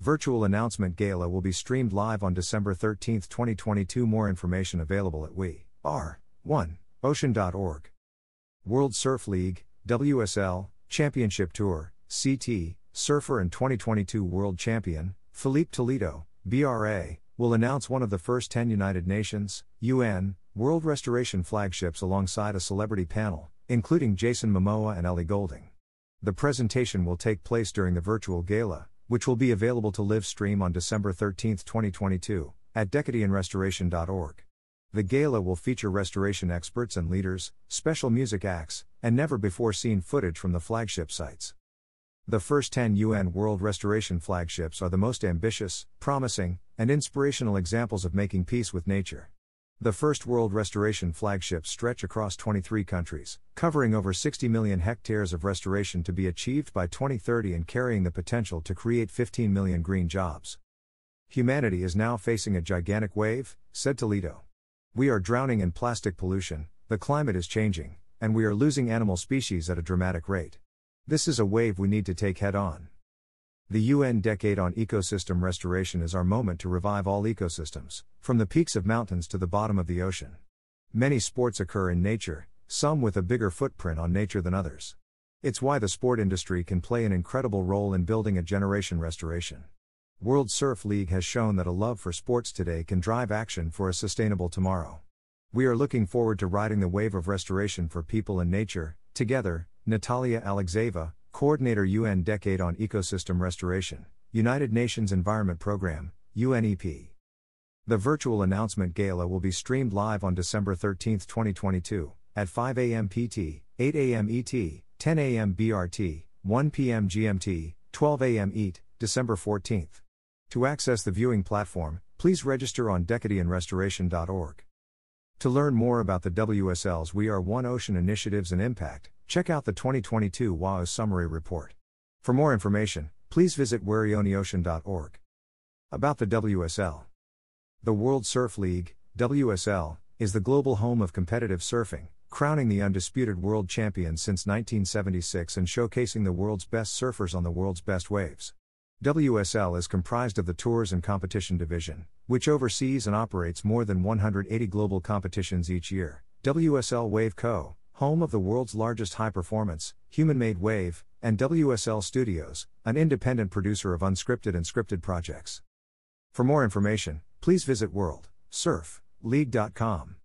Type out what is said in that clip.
Virtual announcement gala will be streamed live on December 13, 2022. More information available at we are 1 ocean.org. World Surf League, WSL, Championship Tour, CT, surfer and 2022 world champion, Filipe Toledo, BRA, will announce one of the first 10 United Nations, UN, World Restoration flagships alongside a celebrity panel, including Jason Momoa and Ellie Goulding. The presentation will take place during the virtual gala, which will be available to live stream on December 13, 2022, at decadeonrestoration.org. The gala will feature restoration experts and leaders, special music acts, and never before seen footage from the flagship sites. The first 10 UN World Restoration flagships are the most ambitious, promising, and inspirational examples of making peace with nature. The first World Restoration flagships stretch across 23 countries, covering over 60 million hectares of restoration to be achieved by 2030 and carrying the potential to create 15 million green jobs. Humanity is now facing a gigantic wave, said Toledo. We are drowning in plastic pollution, the climate is changing, and we are losing animal species at a dramatic rate. This is a wave we need to take head on. The UN Decade on Ecosystem Restoration is our moment to revive all ecosystems, from the peaks of mountains to the bottom of the ocean. Many sports occur in nature, some with a bigger footprint on nature than others. It's why the sport industry can play an incredible role in building a generation restoration. World Surf League has shown that a love for sports today can drive action for a sustainable tomorrow. We are looking forward to riding the wave of restoration for people and nature, together, Natalia Alexeva, Coordinator UN Decade on Ecosystem Restoration, United Nations Environment Programme, UNEP. The virtual announcement gala will be streamed live on December 13, 2022, at 5 a.m. PT, 8 a.m. ET, 10 a.m. BRT, 1 p.m. GMT, 12 a.m. ET, December 14th. To access the viewing platform, please register on decadeonrestoration.org. To learn more about the WSL's We Are One Ocean initiatives and impact, Check out the 2022 WAO Summary Report. For more information, please visit weareoneocean.org. About the WSL The World Surf League, WSL, is the global home of competitive surfing, crowning the undisputed world champion since 1976 and showcasing the world's best surfers on the world's best waves. WSL is comprised of the Tours and Competition Division, which oversees and operates more than 180 global competitions each year. WSL Wave Co home of the world's largest high performance, human made wave, and WSL Studios, an independent producer of unscripted and scripted projects. For more information, please visit worldsurfleague.com.